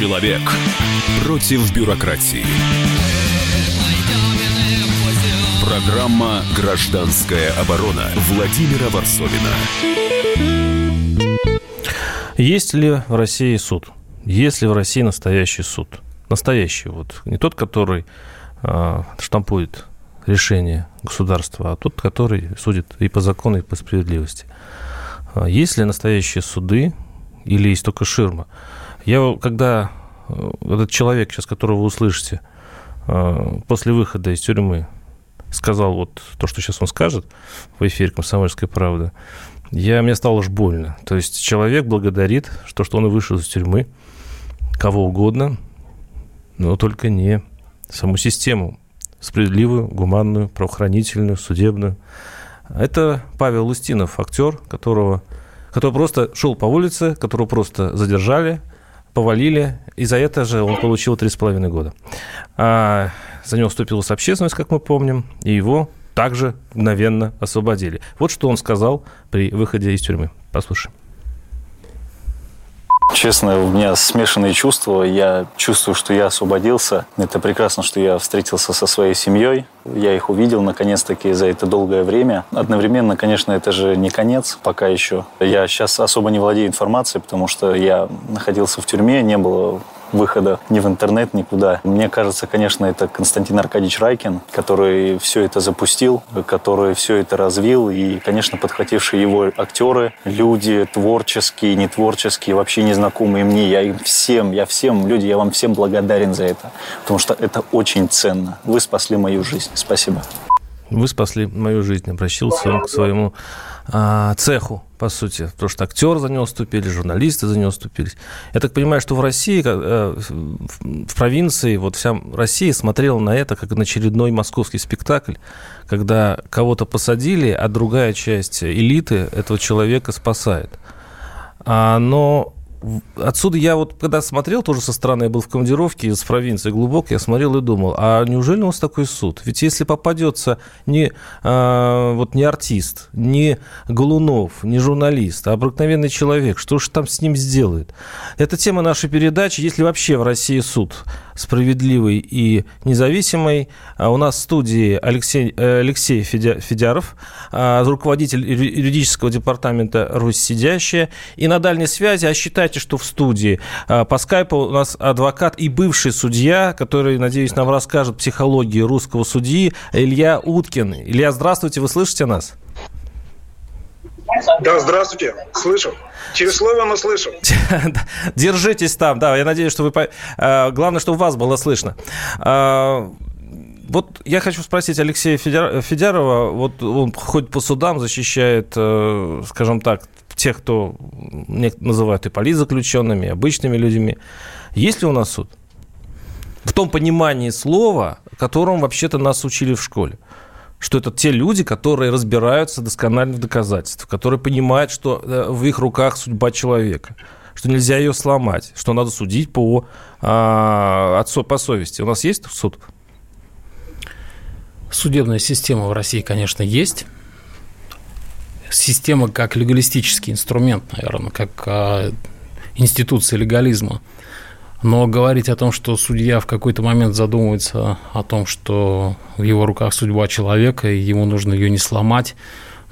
Человек против бюрократии. Программа «Гражданская оборона» Владимира Варсовина. Есть ли в России суд? Есть ли в России настоящий суд? Настоящий вот. Не тот, который э, штампует решение государства, а тот, который судит и по закону, и по справедливости. А есть ли настоящие суды или есть только ширма? Я, когда э, этот человек, сейчас которого вы услышите, э, после выхода из тюрьмы сказал вот то, что сейчас он скажет в эфире «Комсомольской правды», я, мне стало уж больно. То есть человек благодарит, что, что он вышел из тюрьмы, кого угодно, но только не саму систему справедливую, гуманную, правоохранительную, судебную. Это Павел Устинов, актер, которого, который просто шел по улице, которого просто задержали, повалили, и за это же он получил 3,5 года. А за него вступилась общественность, как мы помним, и его также мгновенно освободили. Вот что он сказал при выходе из тюрьмы. Послушаем. Честно, у меня смешанные чувства. Я чувствую, что я освободился. Это прекрасно, что я встретился со своей семьей. Я их увидел, наконец-таки, за это долгое время. Одновременно, конечно, это же не конец пока еще. Я сейчас особо не владею информацией, потому что я находился в тюрьме, не было выхода ни в интернет, никуда. Мне кажется, конечно, это Константин Аркадьевич Райкин, который все это запустил, который все это развил, и, конечно, подхватившие его актеры, люди творческие, нетворческие, вообще незнакомые мне, я им всем, я всем, люди, я вам всем благодарен за это, потому что это очень ценно. Вы спасли мою жизнь. Спасибо. Вы спасли мою жизнь. Обращался он к своему а, цеху, по сути, потому что актеры за него ступили, журналисты за него ступились. Я так понимаю, что в России, э, в провинции, вот вся Россия смотрела на это как на очередной московский спектакль, когда кого-то посадили, а другая часть элиты этого человека спасает. А, но отсюда я вот, когда смотрел, тоже со стороны, я был в командировке из провинции глубокой, я смотрел и думал, а неужели у нас такой суд? Ведь если попадется не, а, вот не артист, не Голунов, не журналист, а обыкновенный человек, что же там с ним сделает? Это тема нашей передачи, если вообще в России суд справедливый и независимый. А у нас в студии Алексей, э, Алексей Федяров, а, руководитель юридического департамента «Русь сидящая». И на дальней связи, а считайте, что в студии а, по скайпу у нас адвокат и бывший судья, который, надеюсь, нам расскажет психологию русского судьи, Илья Уткин. Илья, здравствуйте, вы слышите нас? Да, здравствуйте, слышу. Через слово, но слышу. Держитесь там, да, я надеюсь, что вы... А, главное, чтобы вас было слышно. А, вот я хочу спросить Алексея Федярова, вот он ходит по судам, защищает, э, скажем так, тех, кто называют и политзаключенными, и обычными людьми. Есть ли у нас суд? В том понимании слова, которым вообще-то нас учили в школе что это те люди, которые разбираются досконально в доказательствах, которые понимают, что э, в их руках судьба человека, что нельзя ее сломать, что надо судить по, а, по совести. У нас есть суд? Судебная система в России, конечно, есть. Система как легалистический инструмент, наверное, как а, институция легализма – но говорить о том, что судья в какой-то момент задумывается о том, что в его руках судьба человека, и ему нужно ее не сломать,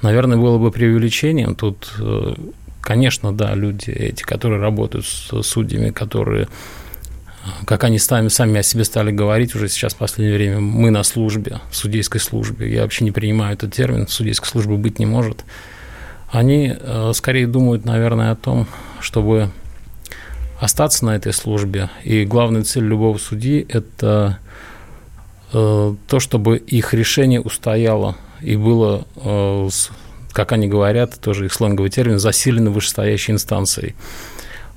наверное, было бы преувеличением. Тут, э, конечно, да, люди эти, которые работают с судьями, которые как они сами, сами о себе стали говорить уже сейчас в последнее время, мы на службе, в судейской службе. Я вообще не принимаю этот термин, судейской службы быть не может. Они э, скорее думают, наверное, о том, чтобы остаться на этой службе. И главная цель любого судьи – это э, то, чтобы их решение устояло и было, э, как они говорят, тоже их сленговый термин, засилено вышестоящей инстанцией.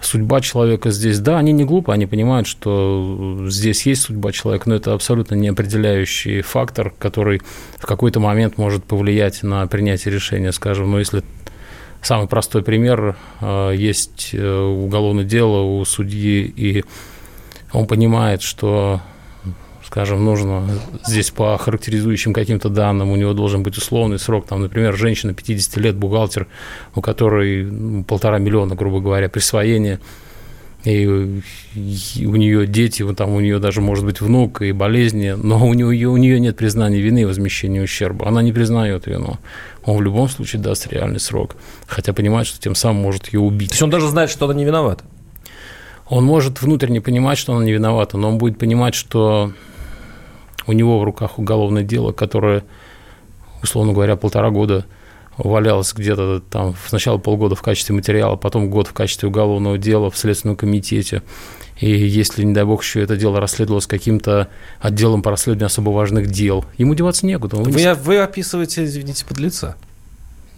Судьба человека здесь, да, они не глупы, они понимают, что здесь есть судьба человека, но это абсолютно не определяющий фактор, который в какой-то момент может повлиять на принятие решения, скажем, ну, если Самый простой пример. Э, есть э, уголовное дело у судьи, и он понимает, что скажем, нужно здесь по характеризующим каким-то данным, у него должен быть условный срок, там, например, женщина 50 лет, бухгалтер, у которой полтора миллиона, грубо говоря, присвоения, и, и у нее дети, вот там у нее даже может быть внук и болезни, но у нее, у нее нет признания вины и возмещения ущерба. Она не признает вину. Он в любом случае даст реальный срок, хотя понимает, что тем самым может ее убить. То есть он даже знает, что она не виновата? Он может внутренне понимать, что она не виновата, но он будет понимать, что у него в руках уголовное дело, которое, условно говоря, полтора года валялось где-то там сначала полгода в качестве материала, потом год в качестве уголовного дела в Следственном комитете. И если, не дай бог, еще это дело расследовалось каким-то отделом по расследованию особо важных дел, ему деваться некуда. Вы, вы описываете, извините, подлеца.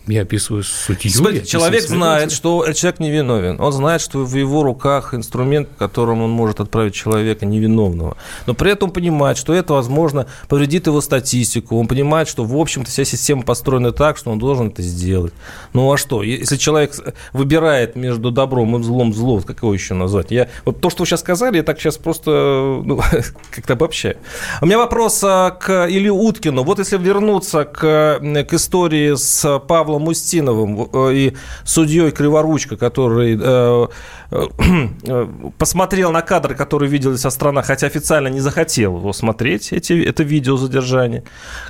Я описываю судью. Смотрите, человек знает, что человек невиновен. Он знает, что в его руках инструмент, которым он может отправить человека невиновного. Но при этом понимает, что это, возможно, повредит его статистику. Он понимает, что, в общем-то, вся система построена так, что он должен это сделать. Ну а что? Если человек выбирает между добром и злом зло, как его еще назвать? Я, вот то, что вы сейчас сказали, я так сейчас просто ну, как-то обобщаю. У меня вопрос а, к Илью Уткину. Вот если вернуться к, к истории с Павлом Павлом Устиновым э, и судьей Криворучко, который э, э, посмотрел на кадры, которые видели со стороны, хотя официально не захотел его смотреть, эти, это видео задержания.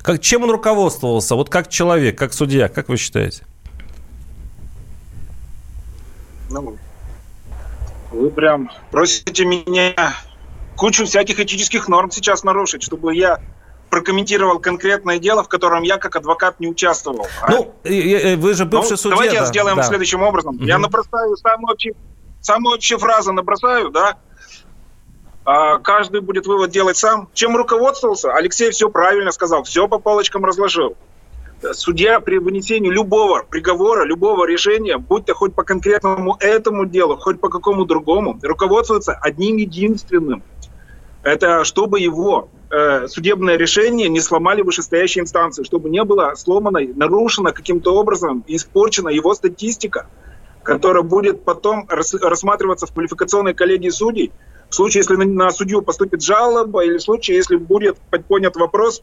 Как, чем он руководствовался? Вот как человек, как судья, как вы считаете? Ну, вы прям просите меня кучу всяких этических норм сейчас нарушить, чтобы я прокомментировал конкретное дело, в котором я как адвокат не участвовал. Ну, а? вы же бывший ну, судья. Давайте да, сделаем да. следующим образом. Угу. Я набросаю самую общую, самую общую фразу набросаю, да, а каждый будет вывод делать сам. Чем руководствовался? Алексей все правильно сказал, все по полочкам разложил. Судья при вынесении любого приговора, любого решения, будь то хоть по конкретному этому делу, хоть по какому другому, руководствуется одним единственным. Это чтобы его Э, судебное решение не сломали вышестоящие инстанции, чтобы не было сломано, нарушена каким-то образом, испорчена его статистика, которая будет потом рассматриваться в квалификационной коллегии судей. В случае, если на судью поступит жалоба, или в случае, если будет поднят вопрос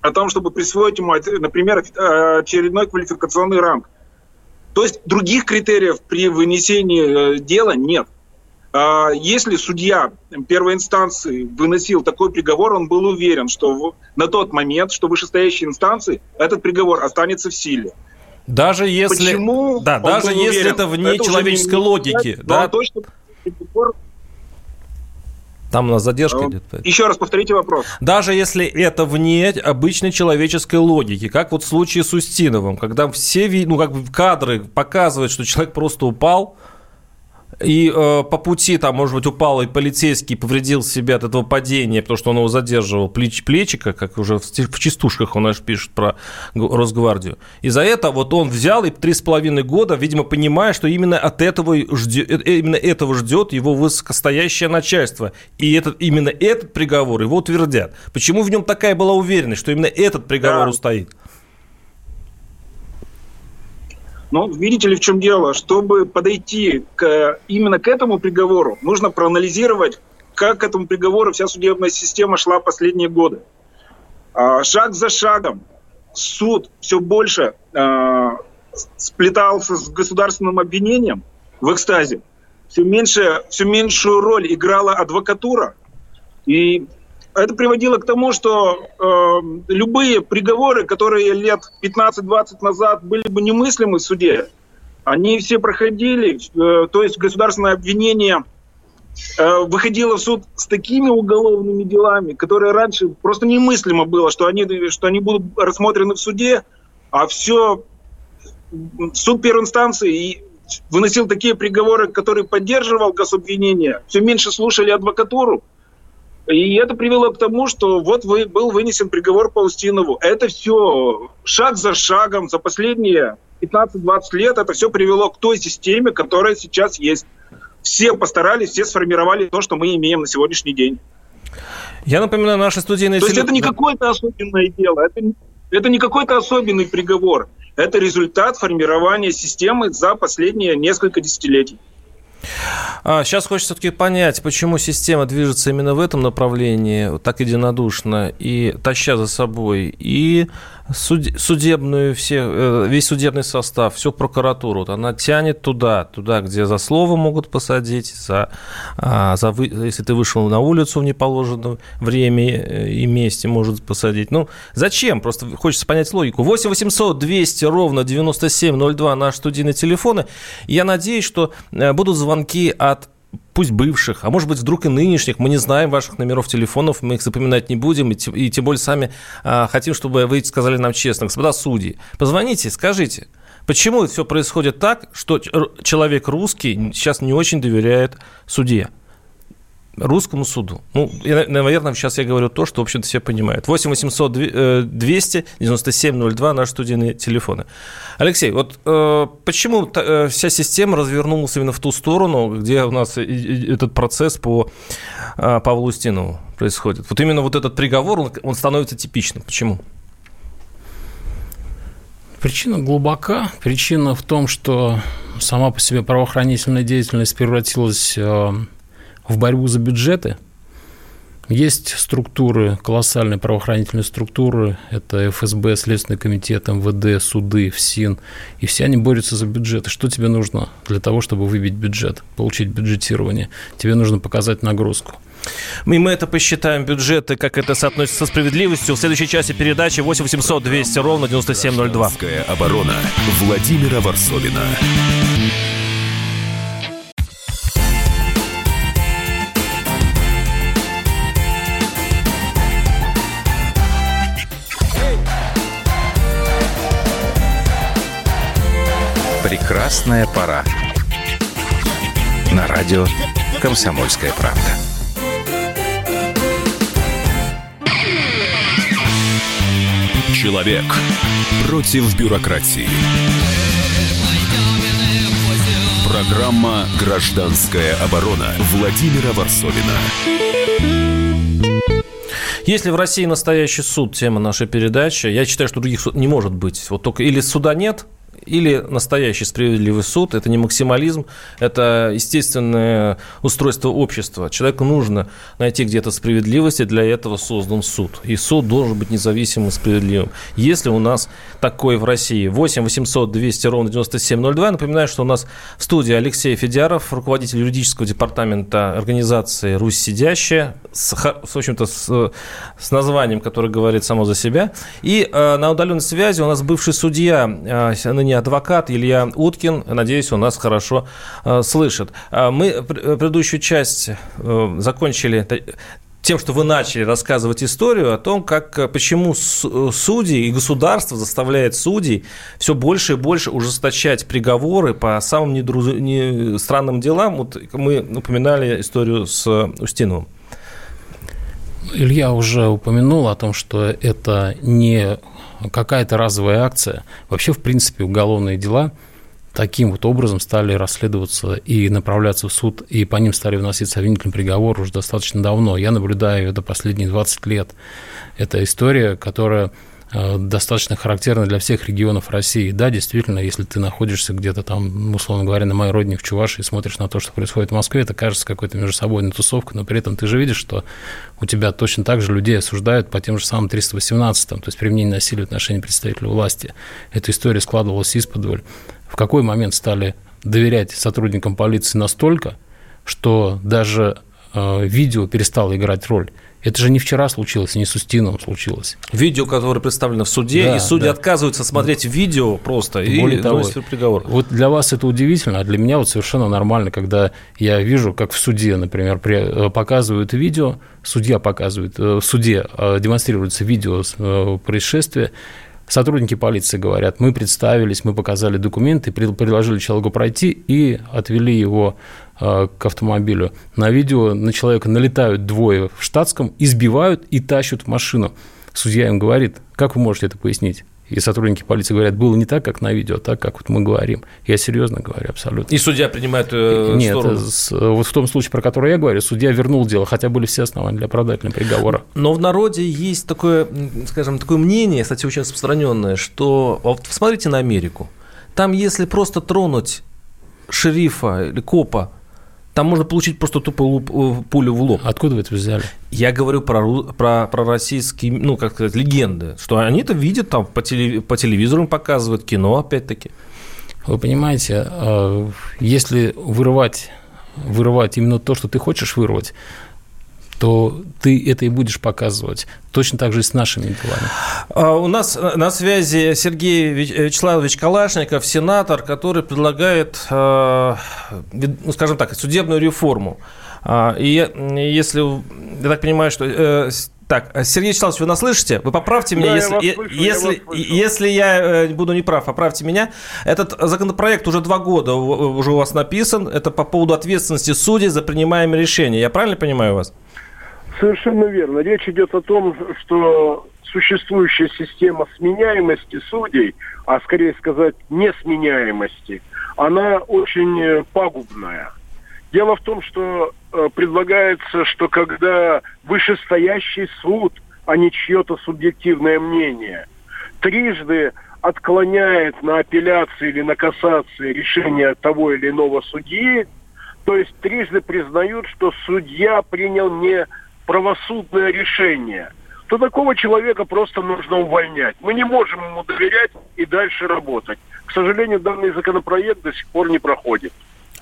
о том, чтобы присвоить ему, например, э, очередной квалификационный ранг. То есть других критериев при вынесении э, дела нет. А, если судья первой инстанции выносил такой приговор, он был уверен, что на тот момент, что вышестоящей инстанции этот приговор останется в силе. Даже если, Почему да, даже если уверен? это вне это человеческой логики, да? Точно там у нас задержка ну, идет. Еще раз повторите вопрос. Даже если это вне обычной человеческой логики, как вот в случае с Устиновым, когда все ну, как бы кадры показывают, что человек просто упал, и э, по пути там, может быть, упал и полицейский повредил себя от этого падения, потому что он его задерживал плеч, плечика, как уже в, в частушках у нас пишут про Росгвардию. И за это вот он взял и три с половиной года, видимо, понимая, что именно от этого ждет, э, именно этого ждет его высокостоящее начальство. И этот, именно этот приговор его утвердят. Почему в нем такая была уверенность, что именно этот приговор да. устоит? Но видите ли, в чем дело? Чтобы подойти к, именно к этому приговору, нужно проанализировать, как к этому приговору вся судебная система шла последние годы. А, шаг за шагом суд все больше э, сплетался с государственным обвинением в экстазе. Все, меньше, все меньшую роль играла адвокатура. И это приводило к тому, что э, любые приговоры, которые лет 15-20 назад были бы немыслимы в суде, они все проходили, э, то есть государственное обвинение э, выходило в суд с такими уголовными делами, которые раньше просто немыслимо было, что они, что они будут рассмотрены в суде, а все суд первой инстанции выносил такие приговоры, которые поддерживал гособвинение, все меньше слушали адвокатуру, и это привело к тому, что вот вы, был вынесен приговор по Устинову. Это все шаг за шагом за последние 15-20 лет это все привело к той системе, которая сейчас есть. Все постарались, все сформировали то, что мы имеем на сегодняшний день. Я напоминаю, наши студийные... То есть это не какое-то особенное дело, это, это не какой-то особенный приговор. Это результат формирования системы за последние несколько десятилетий. А сейчас хочется все-таки понять, почему система движется именно в этом направлении, так единодушно, и таща за собой и судебную, все, э, весь судебный состав, всю прокуратуру, вот она тянет туда, туда, где за слово могут посадить, за, а, за, если ты вышел на улицу в неположенное время э, и месте, может посадить. Ну, зачем? Просто хочется понять логику. 8 800 200 ровно 9702 наш студийный телефоны. Я надеюсь, что э, будут звонки от пусть бывших, а может быть, вдруг и нынешних. Мы не знаем ваших номеров телефонов, мы их запоминать не будем, и, и тем более сами а, хотим, чтобы вы сказали нам честно. Господа судьи, позвоните, скажите, почему все происходит так, что человек русский сейчас не очень доверяет судье? Русскому суду. Ну, наверное, сейчас я говорю то, что, в общем-то, все понимают. 8 800 200 97 02 наши студийные телефоны. Алексей, вот э, почему э, вся система развернулась именно в ту сторону, где у нас этот процесс по э, Павлу Устинову происходит? Вот именно вот этот приговор, он, он становится типичным. Почему? Причина глубока. Причина в том, что сама по себе правоохранительная деятельность превратилась э, в борьбу за бюджеты. Есть структуры, колоссальные правоохранительные структуры, это ФСБ, Следственный комитет, МВД, суды, ФСИН, и все они борются за бюджеты. Что тебе нужно для того, чтобы выбить бюджет, получить бюджетирование? Тебе нужно показать нагрузку. И мы это посчитаем бюджеты, как это соотносится со справедливостью. В следующей части передачи 8 800 200 ровно 9702. оборона Владимира Варсовина. Прекрасная пора. На радио «Комсомольская правда». Человек против бюрократии. Программа «Гражданская оборона» Владимира Варсовина. Если в России настоящий суд, тема нашей передачи, я считаю, что других суд не может быть. Вот только или суда нет, или настоящий справедливый суд, это не максимализм, это естественное устройство общества. Человеку нужно найти где-то справедливость, и для этого создан суд. И суд должен быть независимым и справедливым. Если у нас такой в России 8 800 200 ровно 9702, напоминаю, что у нас в студии Алексей Федяров, руководитель юридического департамента организации «Русь сидящая», с, в общем-то, с, с названием, которое говорит само за себя. И э, на удаленной связи у нас бывший судья, э, ныне адвокат Илья Уткин. Надеюсь, он нас хорошо э, слышит. А мы предыдущую часть э, закончили тем, что вы начали рассказывать историю о том, как, почему судьи и государство заставляет судей все больше и больше ужесточать приговоры по самым недру... не... странным делам. Вот мы упоминали историю с Устиновым. Илья уже упомянул о том, что это не какая-то разовая акция. Вообще, в принципе, уголовные дела таким вот образом стали расследоваться и направляться в суд, и по ним стали выноситься обвинительный приговор уже достаточно давно. Я наблюдаю это последние 20 лет. Это история, которая достаточно характерно для всех регионов России. Да, действительно, если ты находишься где-то там, условно говоря, на моей родине в Чувашии смотришь на то, что происходит в Москве, это кажется какой-то междусобойной тусовкой, но при этом ты же видишь, что у тебя точно так же людей осуждают по тем же самым 318 то есть применение насилия в отношении представителей власти. Эта история складывалась из-под В какой момент стали доверять сотрудникам полиции настолько, что даже э, видео перестало играть роль. Это же не вчера случилось, не с Устиновым случилось. Видео, которое представлено в суде, да, и судьи да. отказываются смотреть видео просто Более и того, приговор. Вот для вас это удивительно, а для меня вот совершенно нормально, когда я вижу, как в суде, например, э, показывают видео, судья показывает, э, в суде э, демонстрируется видео происшествия, Сотрудники полиции говорят, мы представились, мы показали документы, предложили человеку пройти и отвели его э, к автомобилю. На видео на человека налетают двое в штатском, избивают и тащат в машину. Судья им говорит, как вы можете это пояснить? И сотрудники полиции говорят, было не так, как на видео, а так, как вот мы говорим. Я серьезно говорю, абсолютно. И судья принимает э, Нет, сторону? вот в том случае, про который я говорю, судья вернул дело, хотя были все основания для оправдательного приговора. Но в народе есть такое, скажем, такое мнение, кстати, очень распространенное, что, вот посмотрите на Америку, там если просто тронуть шерифа или копа Там можно получить просто тупую э, пулю в лоб. Откуда вы это взяли? Я говорю про, про, про российские, ну, как сказать, легенды, что они это видят, там по, теле, по телевизору показывают, кино опять-таки. Вы понимаете, э, если вырывать, вырывать именно то, что ты хочешь вырвать, то ты это и будешь показывать. Точно так же и с нашими делами. А, у нас на связи Сергей Вячеславович Калашников, сенатор, который предлагает, э, ну, скажем так, судебную реформу. А, и если, я так понимаю, что э, так, Сергей Вячеславович, вы нас слышите? Вы поправьте меня, да, если, я слышу, если, я если я э, буду неправ, поправьте меня. Этот законопроект уже два года уже у вас написан. Это по поводу ответственности судей за принимаемые решения. Я правильно понимаю вас? Совершенно верно. Речь идет о том, что существующая система сменяемости судей, а скорее сказать несменяемости, она очень э, пагубная. Дело в том, что э, предлагается, что когда вышестоящий суд, а не чье-то субъективное мнение, трижды отклоняет на апелляции или на кассации решение того или иного судьи, то есть трижды признают, что судья принял не правосудное решение, то такого человека просто нужно увольнять. Мы не можем ему доверять и дальше работать. К сожалению, данный законопроект до сих пор не проходит.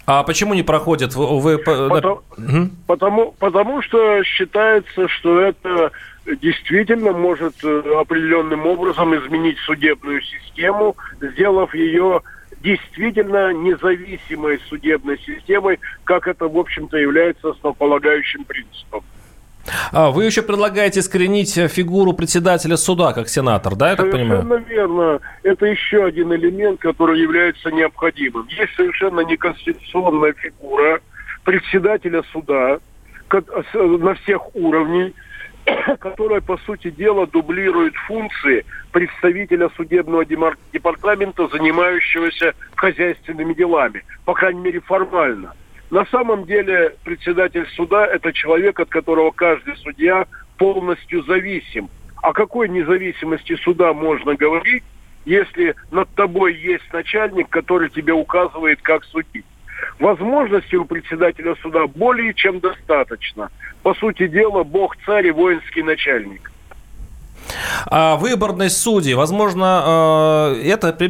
А почему не проходит? Вы. Потому, угу. потому, потому что считается, что это действительно может э, определенным образом изменить судебную систему, сделав ее действительно независимой судебной системой, как это, в общем-то, является основополагающим принципом. А, вы еще предлагаете искоренить фигуру председателя суда как сенатор, да, я так совершенно понимаю? верно. Это еще один элемент, который является необходимым. Есть совершенно неконституционная фигура председателя суда на всех уровнях, которая, по сути дела, дублирует функции представителя судебного департамента, занимающегося хозяйственными делами, по крайней мере, формально – на самом деле председатель суда – это человек, от которого каждый судья полностью зависим. О какой независимости суда можно говорить, если над тобой есть начальник, который тебе указывает, как судить? Возможностей у председателя суда более чем достаточно. По сути дела, Бог царь и воинский начальник. А выборность судей, возможно, э, это э,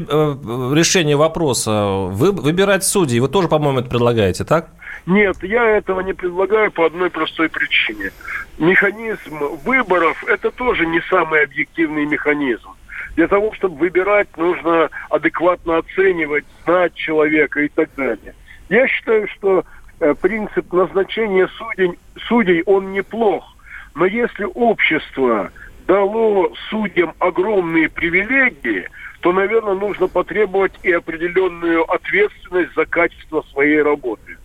решение вопроса. Вы, выбирать судей, вы тоже, по-моему, это предлагаете, так? Нет, я этого не предлагаю по одной простой причине. Механизм выборов – это тоже не самый объективный механизм. Для того, чтобы выбирать, нужно адекватно оценивать, знать человека и так далее. Я считаю, что э, принцип назначения судей, судей, он неплох. Но если общество дало судьям огромные привилегии, то, наверное, нужно потребовать и определенную ответственность за качество своей работы.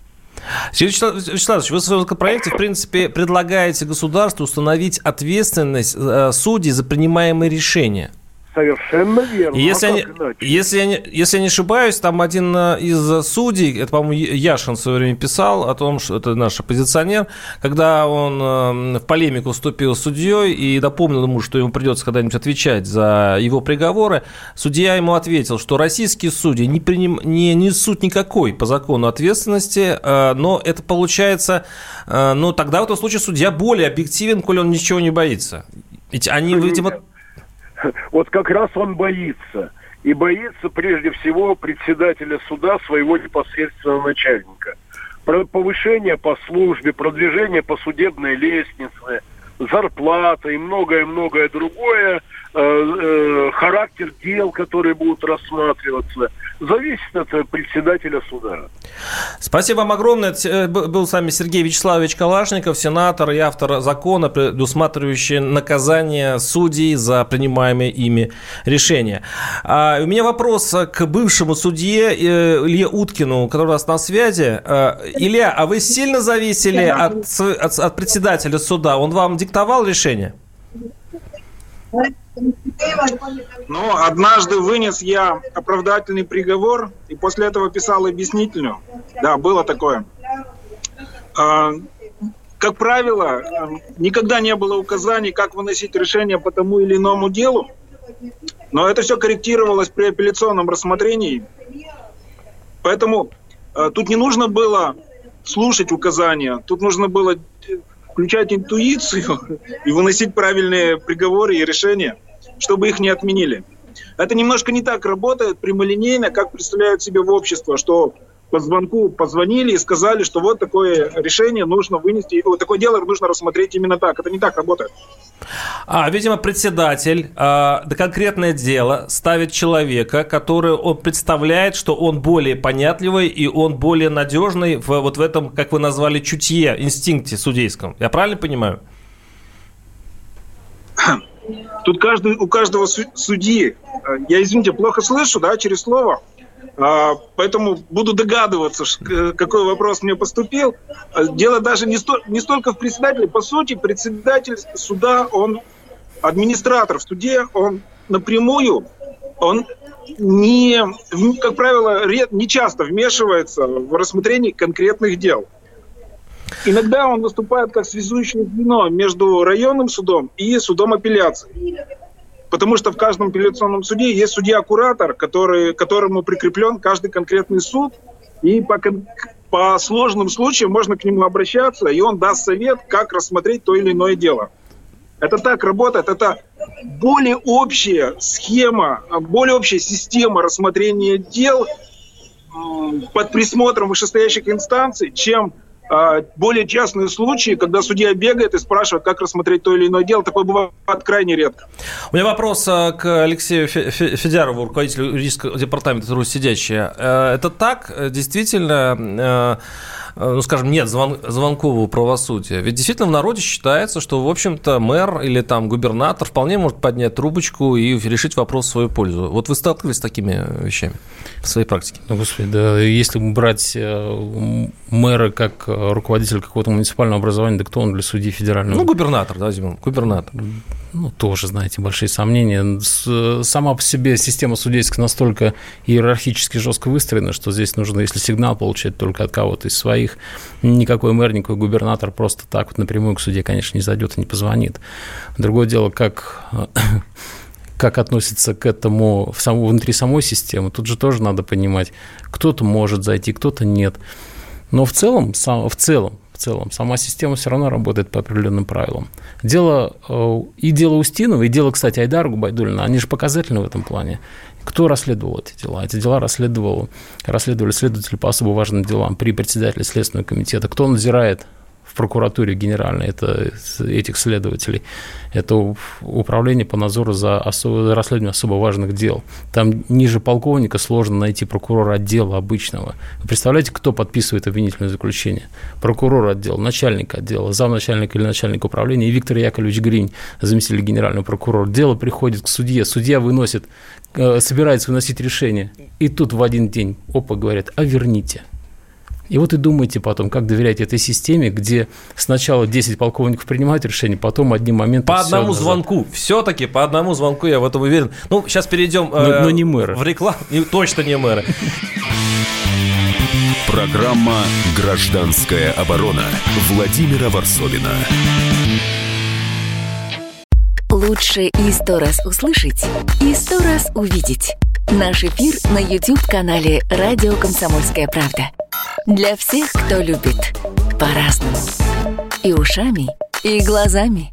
Вячеслав Вячеславович, вы в своем проекте, в принципе, предлагаете государству установить ответственность э, судей за принимаемые решения. Совершенно верно. Если, а я, если, я, если я не ошибаюсь, там один э, из судей, это, по-моему, Яшин в свое время писал о том, что это наш оппозиционер, когда он э, в полемику вступил с судьей и напомнил ему, что ему придется когда-нибудь отвечать за его приговоры, судья ему ответил, что российские судьи не, приним, не несут никакой по закону ответственности, э, но это получается, ну, тогда в этом случае судья более объективен, коли он ничего не боится. Ведь они, видимо, Вот как раз он боится. И боится прежде всего председателя суда, своего непосредственного начальника. Повышение по службе, продвижение по судебной лестнице, зарплата и многое-многое другое, э, э, характер дел, которые будут рассматриваться – зависит от э, председателя суда. Спасибо вам огромное. Э, был с вами Сергей Вячеславович Калашников, сенатор и автор закона, предусматривающий наказание судей за принимаемые ими решения. А, у меня вопрос к бывшему судье Илье Уткину, который у нас на связи. Илья, а вы сильно зависели от, от, от председателя суда? Он вам диктовал решение? Ну, однажды вынес я оправдательный приговор, и после этого писал объяснительную. Да, было такое. А, как правило, никогда не было указаний, как выносить решение по тому или иному делу, но это все корректировалось при апелляционном рассмотрении. Поэтому а, тут не нужно было слушать указания. Тут нужно было включать интуицию и выносить правильные приговоры и решения, чтобы их не отменили. Это немножко не так работает прямолинейно, как представляют себе в обществе, что по звонку позвонили и сказали, что вот такое решение нужно вынести, вот такое дело нужно рассмотреть именно так. Это не так работает. А, видимо, председатель э, да конкретное дело ставит человека, который он представляет, что он более понятливый и он более надежный в, вот в этом, как вы назвали, чутье, инстинкте судейском. Я правильно понимаю? Тут каждый, у каждого судьи, э, я, извините, плохо слышу, да, через слово, поэтому буду догадываться, какой вопрос мне поступил. Дело даже не, сто, не столько в председателе. По сути, председатель суда, он администратор в суде, он напрямую, он не, как правило, не часто вмешивается в рассмотрение конкретных дел. Иногда он выступает как связующее звено между районным судом и судом апелляции. Потому что в каждом апелляционном суде есть судья-куратор, который, которому прикреплен каждый конкретный суд. И по, по сложным случаям можно к нему обращаться, и он даст совет, как рассмотреть то или иное дело. Это так работает, это более общая схема, более общая система рассмотрения дел под присмотром вышестоящих инстанций, чем более частные случаи, когда судья бегает и спрашивает, как рассмотреть то или иное дело. Такое бывает крайне редко. У меня вопрос а, к Алексею Федярову, руководителю юридического департамента «Русь сидящая». Э, это так? Действительно э, Э, ну, скажем, нет звон, звонкового правосудия. Ведь действительно в народе считается, что, в общем-то, мэр или там губернатор вполне может поднять трубочку и решить вопрос в свою пользу. Вот вы сталкивались с такими вещами в своей практике? Ну, господи, да, если брать э, мэра как руководитель какого-то муниципального образования, да кто он для судьи федерального? Ну, губернатор, да, Зимон, губернатор ну, тоже, знаете, большие сомнения. Сама по себе система судейская настолько иерархически жестко выстроена, что здесь нужно, если сигнал получать только от кого-то из своих, никакой мэр, никакой губернатор просто так вот напрямую к суде, конечно, не зайдет и не позвонит. Другое дело, как как относится к этому в саму, внутри самой системы, тут же тоже надо понимать, кто-то может зайти, кто-то нет. Но в целом, в целом, целом. Сама система все равно работает по определенным правилам. Дело э, и дело Устинова, и дело, кстати, Айдара Губайдулина, они же показательны в этом плане. Кто расследовал эти дела? Эти дела расследовал, расследовали следователи по особо важным делам при председателе Следственного комитета. Кто надзирает в прокуратуре генеральной это, этих следователей. Это управление по надзору за, особо, за расследованием особо важных дел. Там ниже полковника сложно найти прокурора отдела обычного. Вы представляете, кто подписывает обвинительное заключение? Прокурор отдела, начальник отдела, замначальник или начальник управления и Виктор Яковлевич Гринь, заместитель генерального прокурора. Дело приходит к судье, судья выносит, э, собирается выносить решение, и тут в один день, опа, говорят, а верните. И вот и думайте потом, как доверять этой системе, где сначала 10 полковников принимают решение, потом одним моментом... По одному назад. звонку. Все-таки по одному звонку, я в этом уверен. Ну, сейчас перейдем... Но, э, но не мэры. В рекламу. Точно не мэры. Программа «Гражданская оборона» Владимира Варсовина. Лучше и сто раз услышать, и сто раз увидеть. Наш эфир на YouTube-канале «Радио Комсомольская правда». Для всех, кто любит по-разному. И ушами, и глазами.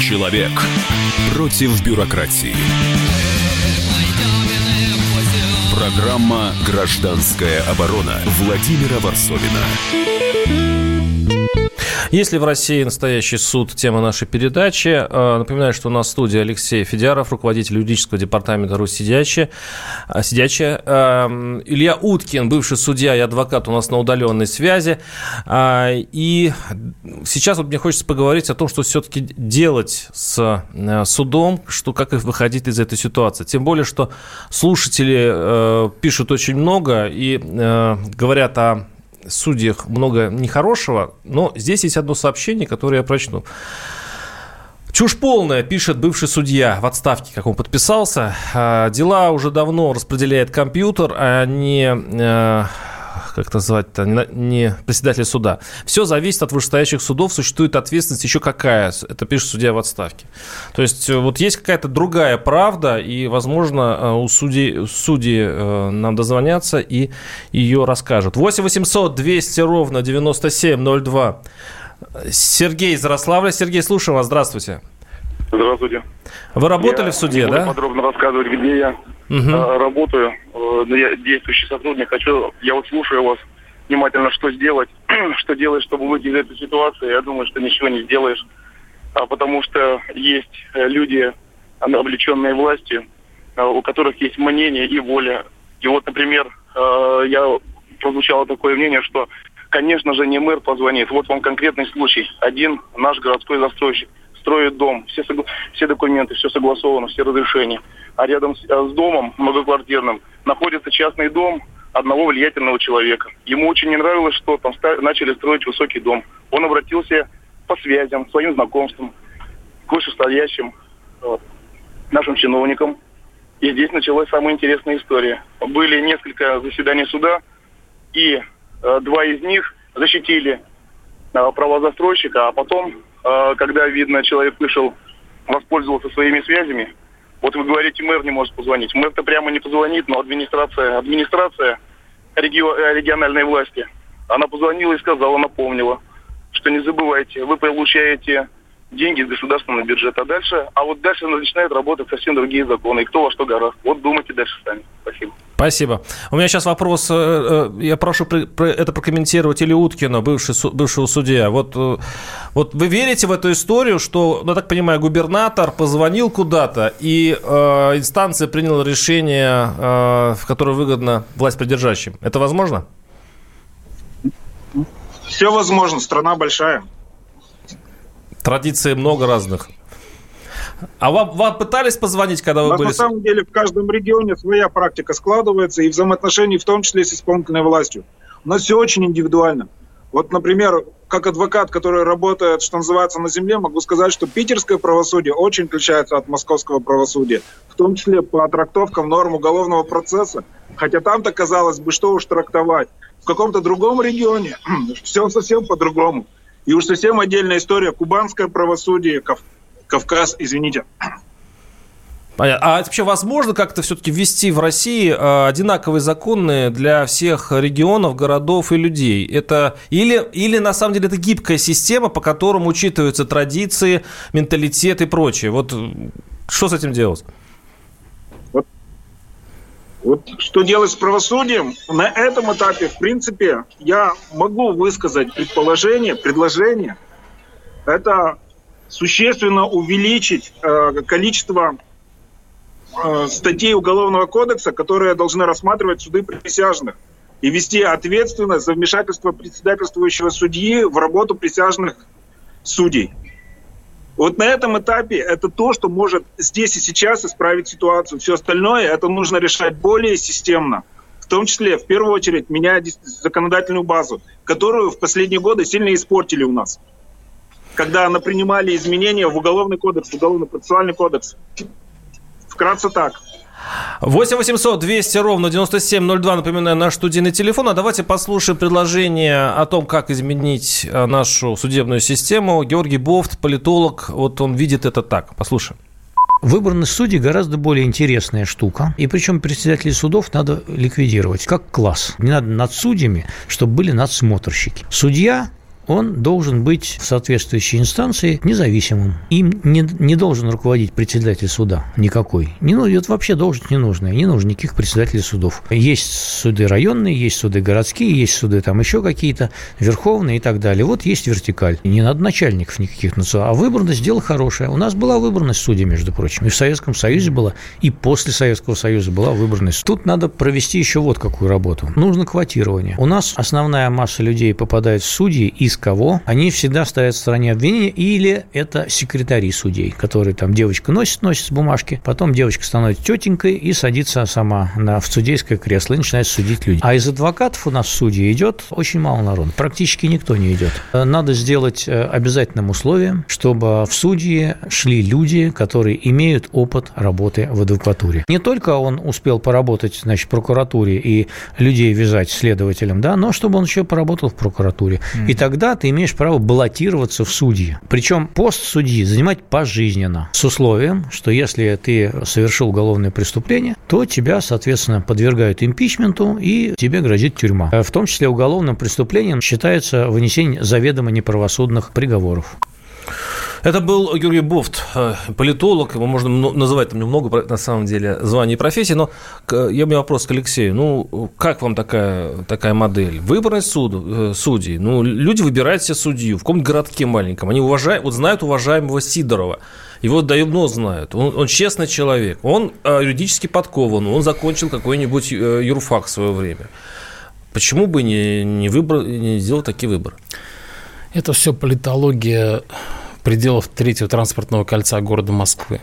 Человек против бюрократии. Программа «Гражданская оборона» Владимира Варсовина. Есть ли в России настоящий суд? Тема нашей передачи. Э, напоминаю, что у нас в студии Алексей Федяров, руководитель юридического департамента Русь Сидячая. Э, Сидячая. Э, Илья Уткин, бывший судья и адвокат у нас на удаленной связи. И сейчас вот мне хочется поговорить о том, что все-таки делать с судом, что, как их выходить из этой ситуации. Тем более, что слушатели пишут очень много и говорят о судьях много нехорошего, но здесь есть одно сообщение, которое я прочту. Чушь полная, пишет бывший судья в отставке, как он подписался. А, дела уже давно распределяет компьютер, а не как назвать-то, не председателя суда. Все зависит от вышестоящих судов, существует ответственность еще какая, это пишет судья в отставке. То есть э, вот есть какая-то другая правда, и, возможно, э, у судей, судьи э, нам дозвонятся и ее расскажут. 8 800 200 ровно 9702. Сергей из Ярославля. Сергей, слушаем вас. Здравствуйте. Здравствуйте. Вы работали я в суде, да? подробно рассказывать, где я угу. работаю. Но я действующий сотрудник. Хочу, я вот слушаю вас внимательно, что сделать, что делать, чтобы выйти из этой ситуации. Я думаю, что ничего не сделаешь, а потому что есть э, люди, облеченные властью, э, у которых есть мнение и воля. И вот, например, э, я прозвучало такое мнение, что, конечно же, не мэр позвонит. Вот вам конкретный случай. Один наш городской застройщик строит дом, все, согла... все документы, все согласовано, все разрешения. А рядом с, с домом многоквартирным находится частный дом, одного влиятельного человека. Ему очень не нравилось, что там начали строить высокий дом. Он обратился по связям, своим знакомствам, к вышестоящим вот, нашим чиновникам. И здесь началась самая интересная история. Были несколько заседаний суда, и э, два из них защитили э, права застройщика, а потом, э, когда, видно, человек вышел, воспользовался своими связями, вот вы говорите, мэр не может позвонить. Мэр-то прямо не позвонит, но администрация, администрация регио, э, региональной власти, она позвонила и сказала, напомнила, что не забывайте, вы получаете деньги из государственного бюджета. А дальше, а вот дальше начинают работать совсем другие законы. И кто во что гораздо. Вот думайте дальше сами. Спасибо. Спасибо. У меня сейчас вопрос, э, э, я прошу это прокомментировать или Уткина, бывший, бывшего судья. Вот, э, вот вы верите в эту историю, что, ну, я так понимаю, губернатор позвонил куда-то, и э, инстанция приняла решение, э, в которое выгодно власть придержащим. Это возможно? Все возможно, страна большая. Традиций много разных. А вам, вам пытались позвонить, когда вы были... На самом деле в каждом регионе своя практика складывается, и взаимоотношения в том числе с исполнительной властью. У нас все очень индивидуально. Вот, например, как адвокат, который работает, что называется, на земле, могу сказать, что питерское правосудие очень отличается от московского правосудия, в том числе по трактовкам норм уголовного процесса. Хотя там-то, казалось бы, что уж трактовать. В каком-то другом регионе все совсем по-другому. И уж совсем отдельная история. Кубанское правосудие, Кавказ, извините. А вообще возможно как-то все-таки ввести в России э, одинаковые законы для всех регионов, городов и людей? Это или, или на самом деле это гибкая система, по которому учитываются традиции, менталитет и прочее? Вот что с этим делать? Вот, вот что делать с правосудием? На этом этапе, в принципе, я могу высказать предположение, предложение. Это существенно увеличить э, количество э, статей Уголовного кодекса, которые должны рассматривать суды присяжных и вести ответственность за вмешательство председательствующего судьи в работу присяжных судей. Вот на этом этапе это то, что может здесь и сейчас исправить ситуацию. Все остальное это нужно решать более системно. В том числе, в первую очередь, менять законодательную базу, которую в последние годы сильно испортили у нас когда она принимали изменения в Уголовный кодекс, в Уголовно-процессуальный кодекс. Вкратце так. 8 800 200 ровно 9702, напоминаю, наш студийный телефон. А давайте послушаем предложение о том, как изменить э, нашу судебную систему. Георгий Бофт, политолог, вот он видит это так. Послушаем. Выборность судей гораздо более интересная штука. И причем председателей судов надо ликвидировать как класс. Не надо над судьями, чтобы были надсмотрщики. Судья он должен быть в соответствующей инстанции независимым. Им не, не должен руководить председатель суда никакой. Не, ну, это вообще должность не нужная. Не нужно никаких председателей судов. Есть суды районные, есть суды городские, есть суды там еще какие-то, верховные и так далее. Вот есть вертикаль. Не надо начальников никаких. А выборность – дело хорошее. У нас была выборность судей, между прочим. И в Советском Союзе была, и после Советского Союза была выборность. Тут надо провести еще вот какую работу. Нужно квотирование. У нас основная масса людей попадает в судьи из кого, они всегда стоят в стороне обвинения, или это секретари судей, которые там девочка носит, носит бумажки, потом девочка становится тетенькой и садится сама на, в судейское кресло и начинает судить людей. А из адвокатов у нас в суде идет очень мало народу, практически никто не идет. Надо сделать э, обязательным условием, чтобы в судьи шли люди, которые имеют опыт работы в адвокатуре. Не только он успел поработать значит, в прокуратуре и людей вязать следователям, да, но чтобы он еще поработал в прокуратуре. Mm-hmm. И тогда ты имеешь право баллотироваться в судьи. Причем пост судьи занимать пожизненно, с условием, что если ты совершил уголовное преступление, то тебя, соответственно, подвергают импичменту и тебе грозит тюрьма. В том числе уголовным преступлением считается вынесение заведомо неправосудных приговоров. Это был Георгий Бофт, э, политолог, его можно называть там немного, на самом деле, званий и профессий, но я у меня вопрос к Алексею. Ну, как вам такая, такая модель? Выборность суд, э, судей. Ну, люди выбирают себе судью в каком-то городке маленьком. Они уважают, вот знают уважаемого Сидорова. Его давно знают. Он, он честный человек. Он э, юридически подкован. Он закончил какой-нибудь юрфак в свое время. Почему бы не, не, выбор, не сделать такие выборы? Это все политология пределов третьего транспортного кольца города Москвы.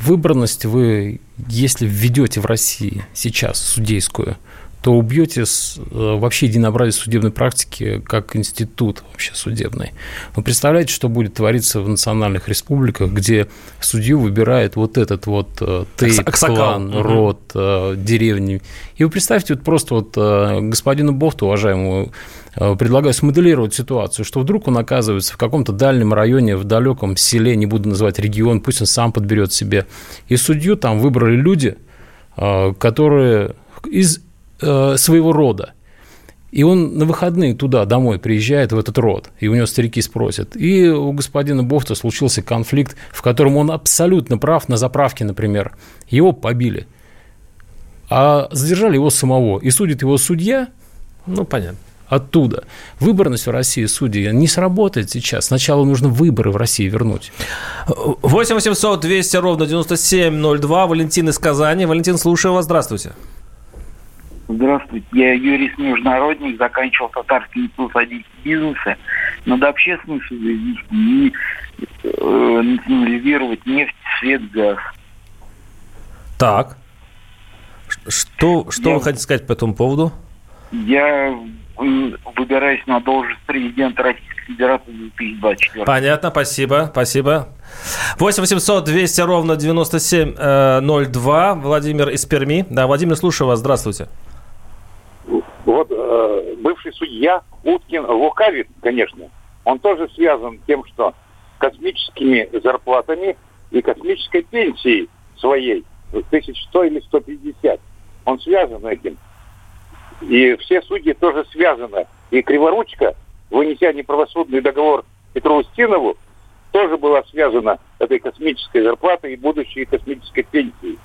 Выборность вы, если введете в России сейчас судейскую, то убьете э, вообще единообразие судебной практики как институт вообще судебный. Вы представляете, что будет твориться в национальных республиках, где судью выбирает вот этот вот э, тейп, клан, угу. род, э, деревни. И вы представьте вот просто вот господину Бофту, уважаемому, предлагаю смоделировать ситуацию, что вдруг он оказывается в каком-то дальнем районе, в далеком селе, не буду называть регион, пусть он сам подберет себе. И судью там выбрали люди, которые из своего рода. И он на выходные туда, домой приезжает, в этот род, и у него старики спросят. И у господина Бофта случился конфликт, в котором он абсолютно прав, на заправке, например. Его побили. А задержали его самого. И судит его судья, ну, понятно, оттуда. Выборность в России судей не сработает сейчас. Сначала нужно выборы в России вернуть. 8 800 200 ровно 9702. Валентин из Казани. Валентин, слушаю вас. Здравствуйте. Здравствуйте, я юрист-международник, заканчивал Татарский институт бизнеса. Надо общественную судить и э, национализировать нефть, свет, газ. Так. Что, что я, вы хотите сказать по этому поводу? Я выбираюсь на должность президента Российской Федерации 2024. Понятно, спасибо, спасибо. 8 800 200 ровно 9702. Э, Владимир из Перми. Да, Владимир, слушаю вас. Здравствуйте бывший судья Уткин лукавит, конечно. Он тоже связан тем, что космическими зарплатами и космической пенсией своей, 1100 или 150. Он связан этим. И все судьи тоже связаны. И Криворучка, вынеся неправосудный договор Петру Устинову, тоже была связана этой космической зарплатой и будущей космической пенсией.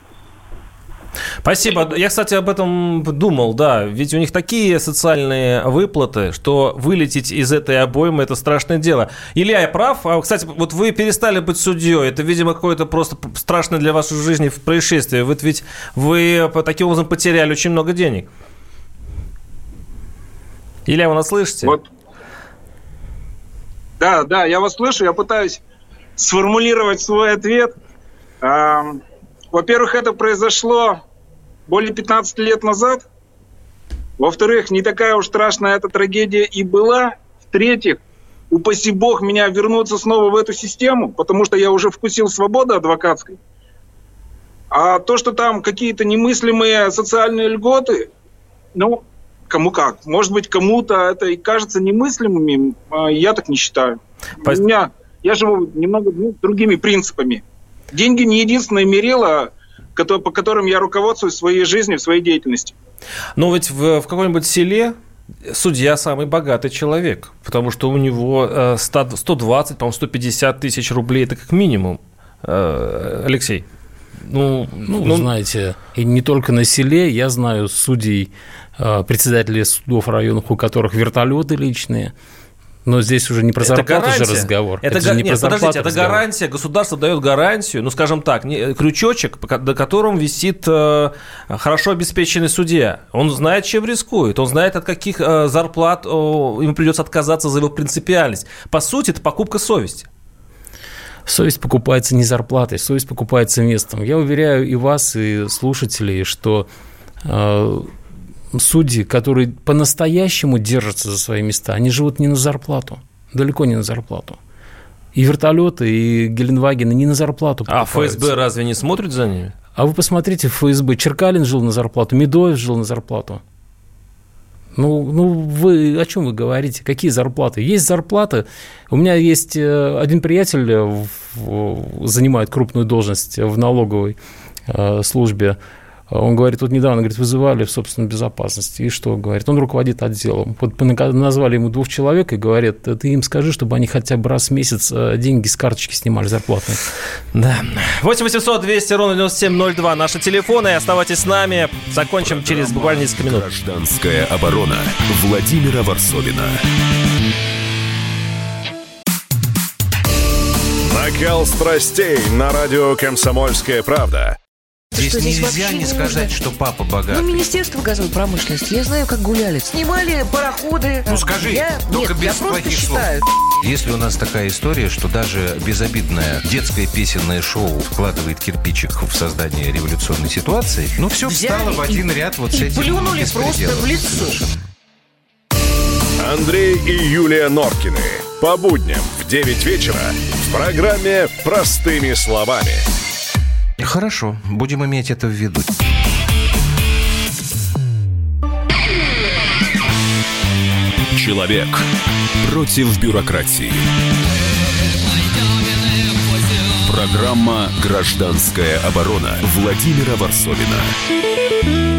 Спасибо. Я, кстати, об этом думал, да. Ведь у них такие социальные выплаты, что вылететь из этой обоймы – это страшное дело. Илья, я прав? А, кстати, вот вы перестали быть судьей. Это, видимо, какое-то просто страшное для вашей жизни происшествие. Вот ведь вы таким образом потеряли очень много денег. Илья, вы нас слышите? Вот. Да, да, я вас слышу. Я пытаюсь сформулировать свой ответ. Во-первых, это произошло более 15 лет назад. Во-вторых, не такая уж страшная эта трагедия и была. В-третьих, упаси бог меня вернуться снова в эту систему, потому что я уже вкусил свободы адвокатской. А то, что там какие-то немыслимые социальные льготы, ну, кому как. Может быть, кому-то это и кажется немыслимыми, а я так не считаю. Пос... У меня, я живу немного ну, другими принципами. Деньги не единственное мерило, по которым я руководствуюсь в своей жизни, в своей деятельности. Но ведь в, в каком-нибудь селе судья самый богатый человек, потому что у него 100, 120, по-моему, 150 тысяч рублей, это как минимум. Э, Алексей. Ну, ну, ну, знаете, и не только на селе, я знаю судей, э, председателей судов районов, у которых вертолеты личные, Но здесь уже не про зарплату же разговор. Это, это же не нет, про подождите, разговор. это гарантия. Государство дает гарантию, ну, скажем так, не, крючочек, до которым висит э, хорошо обеспеченный судья. Он знает, чем рискует. Он знает, от каких э, зарплат э, ему придется отказаться за его принципиальность. По сути, это покупка совести. Совесть покупается не зарплатой, совесть покупается местом. Я уверяю и вас, и слушателей, что э, судьи, которые по-настоящему держатся за свои места, они живут не на зарплату, далеко не на зарплату. И вертолеты, и Геленвагены не на зарплату А ФСБ разве не смотрит за ними? А вы посмотрите, ФСБ, Черкалин жил на зарплату, Медоев жил на зарплату. Ну, ну, вы о чем вы говорите? Какие зарплаты? Есть зарплаты. У меня есть э, один приятель, э, занимает крупную должность в налоговой э, службе. Он говорит, вот недавно говорит, вызывали в собственную безопасность. И что говорит? Он руководит отделом. Вот назвали ему двух человек и говорят, ты им скажи, чтобы они хотя бы раз в месяц э, деньги с карточки снимали зарплатные. Да. 8 800 200 ровно 9702. Наши телефоны. Оставайтесь с нами. Закончим Программа через буквально несколько минут. Гражданская оборона Владимира Варсовина. Накал страстей на радио «Комсомольская правда». Здесь, что, здесь нельзя не сказать, что папа богатый. Ну, Министерство газовой промышленности. Я знаю, как гуляли. Снимали пароходы. Ну, скажи, я... только Нет, без я плохих слов. Считаю. Если у нас такая история, что даже безобидное детское песенное шоу вкладывает кирпичик в создание революционной ситуации, ну, все Взяли встало в один и, ряд вот и с этим плюнули просто в лицо. Совершенно. Андрей и Юлия Норкины. По будням в 9 вечера в программе «Простыми словами». Хорошо, будем иметь это в виду. Человек против бюрократии. Программа «Гражданская оборона» Владимира Варсовина.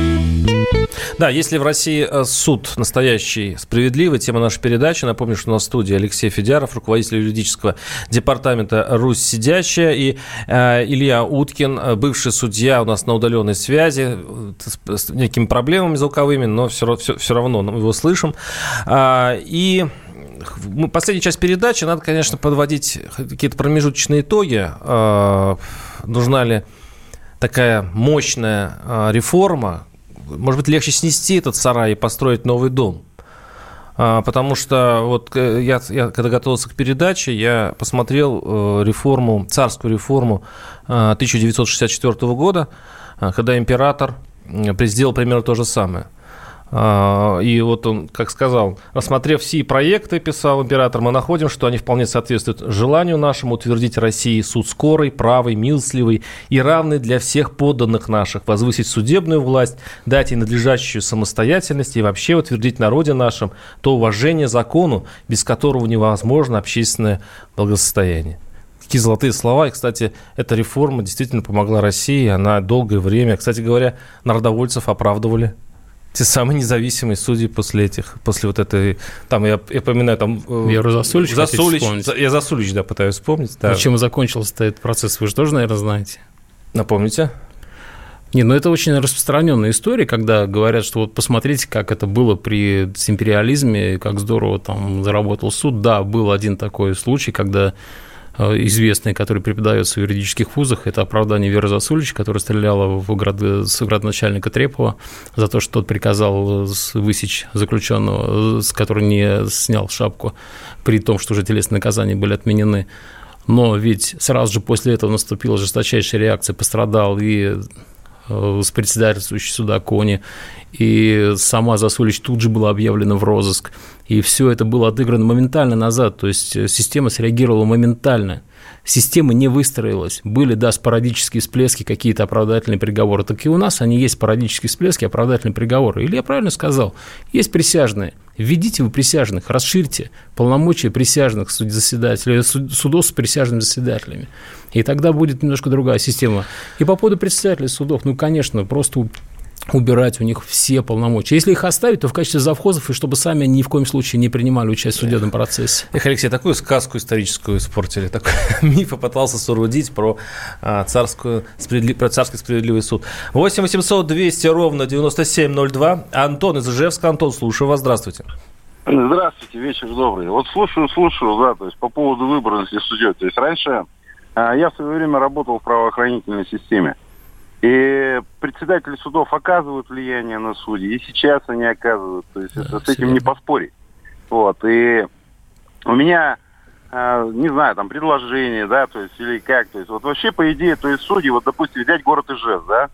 Да, если в России э, суд настоящий, справедливый, тема нашей передачи. Напомню, что у нас в студии Алексей Федяров, руководитель юридического департамента «Русь сидящая», и э, Илья Уткин, э, бывший судья у нас на удаленной связи, э, с, с некими проблемами звуковыми, но все, все, все равно мы его слышим. А, и последняя часть передачи, надо, конечно, подводить какие-то промежуточные итоги. А, нужна ли такая мощная реформа, может быть, легче снести этот сарай и построить новый дом. А, потому что вот э, я, я когда готовился к передаче, я посмотрел э, реформу, царскую реформу 1964 э, года, когда император сделал примерно то же самое – и вот он, как сказал, рассмотрев все проекты, писал император, мы находим, что они вполне соответствуют желанию нашему утвердить России суд скорый, правый, милостливый и равный для всех подданных наших, возвысить судебную власть, дать ей надлежащую самостоятельность и вообще утвердить народе нашем то уважение закону, без которого невозможно общественное благосостояние. Какие золотые слова. И, кстати, эта реформа действительно помогла России. Она долгое время, кстати говоря, народовольцев оправдывали те самые независимые судьи после этих, после вот этой, там, я, я поминаю, там... Веру Засулич, Засулич Я Засулич, да, пытаюсь вспомнить. Да. А чем закончился этот процесс, вы же тоже, наверное, знаете? Напомните. Не, ну это очень распространенная история, когда говорят, что вот посмотрите, как это было при империализме, как здорово там заработал суд. Да, был один такой случай, когда Э, известный, который преподается в юридических вузах, это оправдание Веры Засулич, которая стреляла в град... с градоначальника Трепова за то, что тот приказал высечь заключенного, с который не снял шапку, при том, что уже телесные наказания были отменены. Но ведь сразу же после этого наступила жесточайшая реакция, пострадал и э, с председательствующей суда Кони, и сама Засулич тут же была объявлена в розыск и все это было отыграно моментально назад, то есть э, система среагировала моментально. Система не выстроилась. Были, да, спорадические всплески, какие-то оправдательные приговоры. Так и у нас они есть спорадические всплески, оправдательные приговоры. Или я правильно сказал? Есть присяжные. Введите вы присяжных, расширьте полномочия присяжных заседателей, судов с присяжными заседателями. И тогда будет немножко другая система. И по поводу председателей судов, ну, конечно, просто убирать у них все полномочия. Если их оставить, то в качестве завхозов, и чтобы сами ни в коем случае не принимали участие в судебном процессе. Эх, Алексей, такую сказку историческую испортили, такой миф попытался соорудить про, а, царскую, справедлив... про царский справедливый суд. 8 800 200 ровно 9702. Антон из Ижевска. Антон, слушаю вас, здравствуйте. Здравствуйте, вечер добрый. Вот слушаю, слушаю, да, то есть по поводу выборности судей. То есть раньше а, я в свое время работал в правоохранительной системе. И председатели судов оказывают влияние на судьи, и сейчас они оказывают. То есть да, это, с этим не поспорить. Вот. И у меня, э, не знаю, там предложение, да, то есть, или как, то есть, вот вообще, по идее, то есть судьи, вот, допустим, взять город Ижевск, да,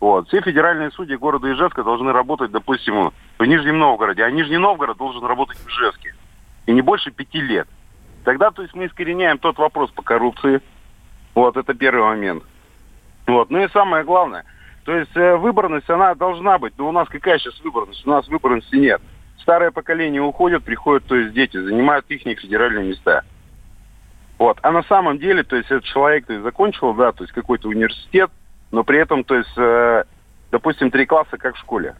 вот, все федеральные судьи города Ижевска должны работать, допустим, в Нижнем Новгороде, а Нижний Новгород должен работать в Ижевске. И не больше пяти лет. Тогда, то есть, мы искореняем тот вопрос по коррупции. Вот, это первый момент. Вот, ну и самое главное, то есть э, выборность, она должна быть, но у нас какая сейчас выборность? У нас выборности нет старое поколение уходит, приходят, то есть дети, занимают их федеральные места. Вот. А на самом деле, то есть этот человек то есть, закончил, да, то есть какой-то университет, но при этом, то есть, э, допустим, три класса, как в школе.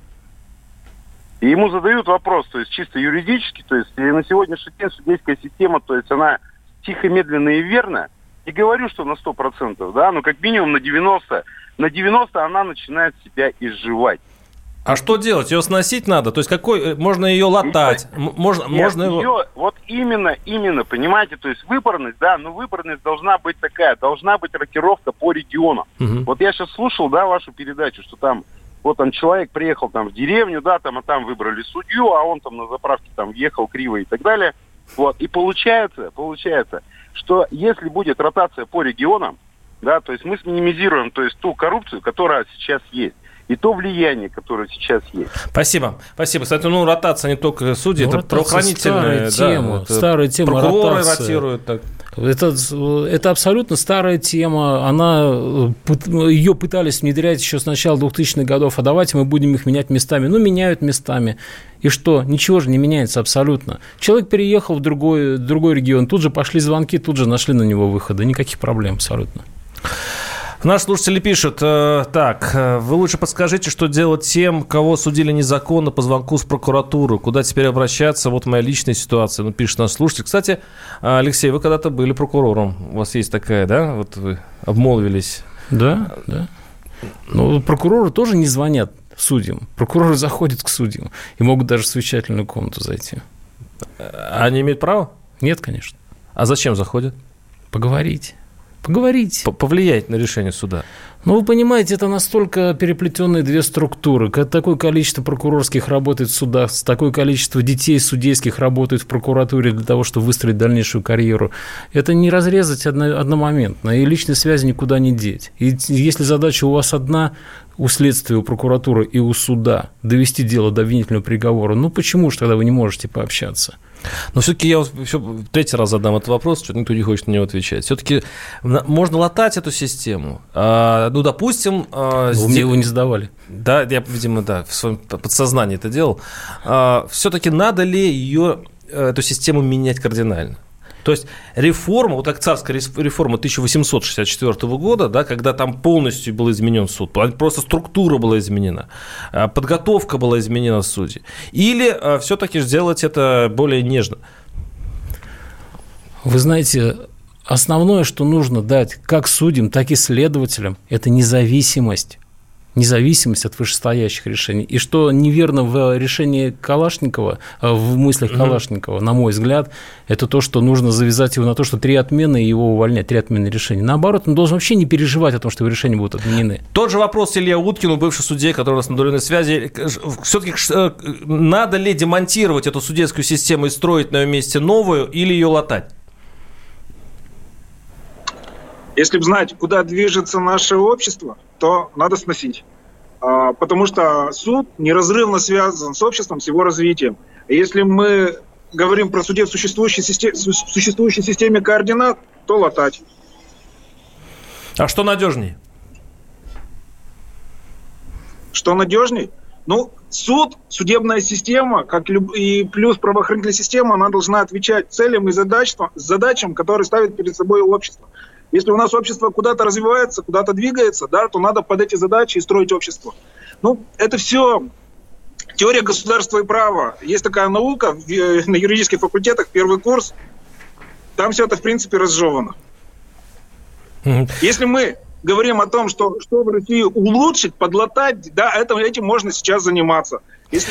И ему задают вопрос, то есть чисто юридически, то есть на сегодняшний день судейская система, то есть она тихо, медленно и верно, не говорю, что на 100%, да, но как минимум на 90%, на 90% она начинает себя изживать. А что делать? Ее сносить надо? То есть какой э, можно ее латать? Можно, Нет, можно его... ее, вот именно, именно, понимаете, то есть выборность, да, но выборность должна быть такая, должна быть рокировка по регионам. Угу. Вот я сейчас слушал, да, вашу передачу, что там вот там человек приехал там в деревню, да, там, а там выбрали судью, а он там на заправке там ехал криво и так далее. Вот, и получается, получается, что если будет ротация по регионам, да, то есть мы минимизируем, то есть ту коррупцию, которая сейчас есть и то влияние, которое сейчас есть. Спасибо. Спасибо. Кстати, ну, ротация не только судей, ну, это правоохранительная старая тема. Да, старая тема Прокуроры ротация. ротируют. Так. Это, это абсолютно старая тема. Она, ее пытались внедрять еще с начала 2000-х годов. А давайте мы будем их менять местами. Ну, меняют местами. И что? Ничего же не меняется абсолютно. Человек переехал в другой, другой регион, тут же пошли звонки, тут же нашли на него выходы. Никаких проблем абсолютно. Наши слушатели пишут, э, так, э, вы лучше подскажите, что делать тем, кого судили незаконно по звонку с прокуратуры, куда теперь обращаться, вот моя личная ситуация, ну, пишет наш слушатель. Кстати, Алексей, вы когда-то были прокурором, у вас есть такая, да, вот вы обмолвились. Да, да. Ну, прокуроры тоже не звонят судьям. Прокуроры заходят к судьям и могут даже в совещательную комнату зайти. Они имеют право? Нет, конечно. А зачем заходят? Поговорить. Поговорить. Повлиять на решение суда. Ну, вы понимаете, это настолько переплетенные две структуры. Такое количество прокурорских работает в судах, такое количество детей судейских работает в прокуратуре для того, чтобы выстроить дальнейшую карьеру. Это не разрезать одно, одномоментно, и личные связи никуда не деть. И если задача у вас одна, у следствия, у прокуратуры и у суда довести дело до обвинительного приговора, ну почему же тогда вы не можете пообщаться? Но все-таки я еще третий раз задам этот вопрос, что никто не хочет на него отвечать. Все-таки можно латать эту систему. А, ну, допустим... А, Вы мне его не задавали. Да, я, видимо, да, в своем подсознании это делал. А, все-таки надо ли ее, э, эту систему менять кардинально? То есть реформа, вот как царская реформа 1864 года, да, когда там полностью был изменен суд, просто структура была изменена, а, подготовка была изменена судей. Или а, все-таки сделать это более нежно? Вы знаете, основное, что нужно дать как судьям, так и следователям, это независимость независимость от вышестоящих решений. И что неверно в решении Калашникова, э, в мыслях угу. Калашникова, на мой взгляд, это то, что нужно завязать его на то, что три отмены и его увольнять, три отмены решений. Наоборот, он должен вообще не переживать о том, что его решения будут отменены. Тот же вопрос Илья Уткину, бывший судья, который у нас на дуленной связи. Все-таки э, надо ли демонтировать эту судейскую систему и строить на ее месте новую или ее латать? Если бы знать, куда движется наше общество, то надо сносить. А, потому что суд неразрывно связан с обществом, с его развитием. Если мы говорим про суде в существующей системе, существующей системе координат, то латать. А что надежнее? Что надежнее? Ну, суд, судебная система, как и плюс правоохранительная система, она должна отвечать целям и задачам, задачам, которые ставит перед собой общество. Если у нас общество куда-то развивается, куда-то двигается, да, то надо под эти задачи и строить общество. Ну, это все теория государства и права. Есть такая наука на юридических факультетах, первый курс. Там все это, в принципе, разжевано. Если мы говорим о том, что, что в России улучшить, подлатать, да, это, этим можно сейчас заниматься. Если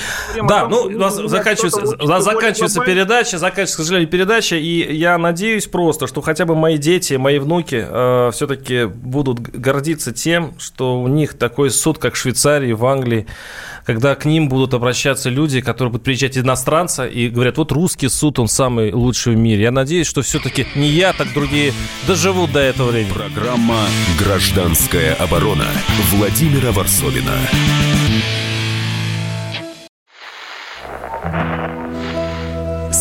да, ну, у нас заканчивается, у нас заканчивается передача, заканчивается, к сожалению, передача, и я надеюсь просто, что хотя бы мои дети, мои внуки э, все-таки будут гордиться тем, что у них такой суд, как в Швейцарии, в Англии, когда к ним будут обращаться люди, которые будут приезжать иностранца и говорят, вот русский суд, он самый лучший в мире. Я надеюсь, что все-таки не я, так другие доживут до этого времени. Программа «Гражданская оборона» Владимира Варсовина.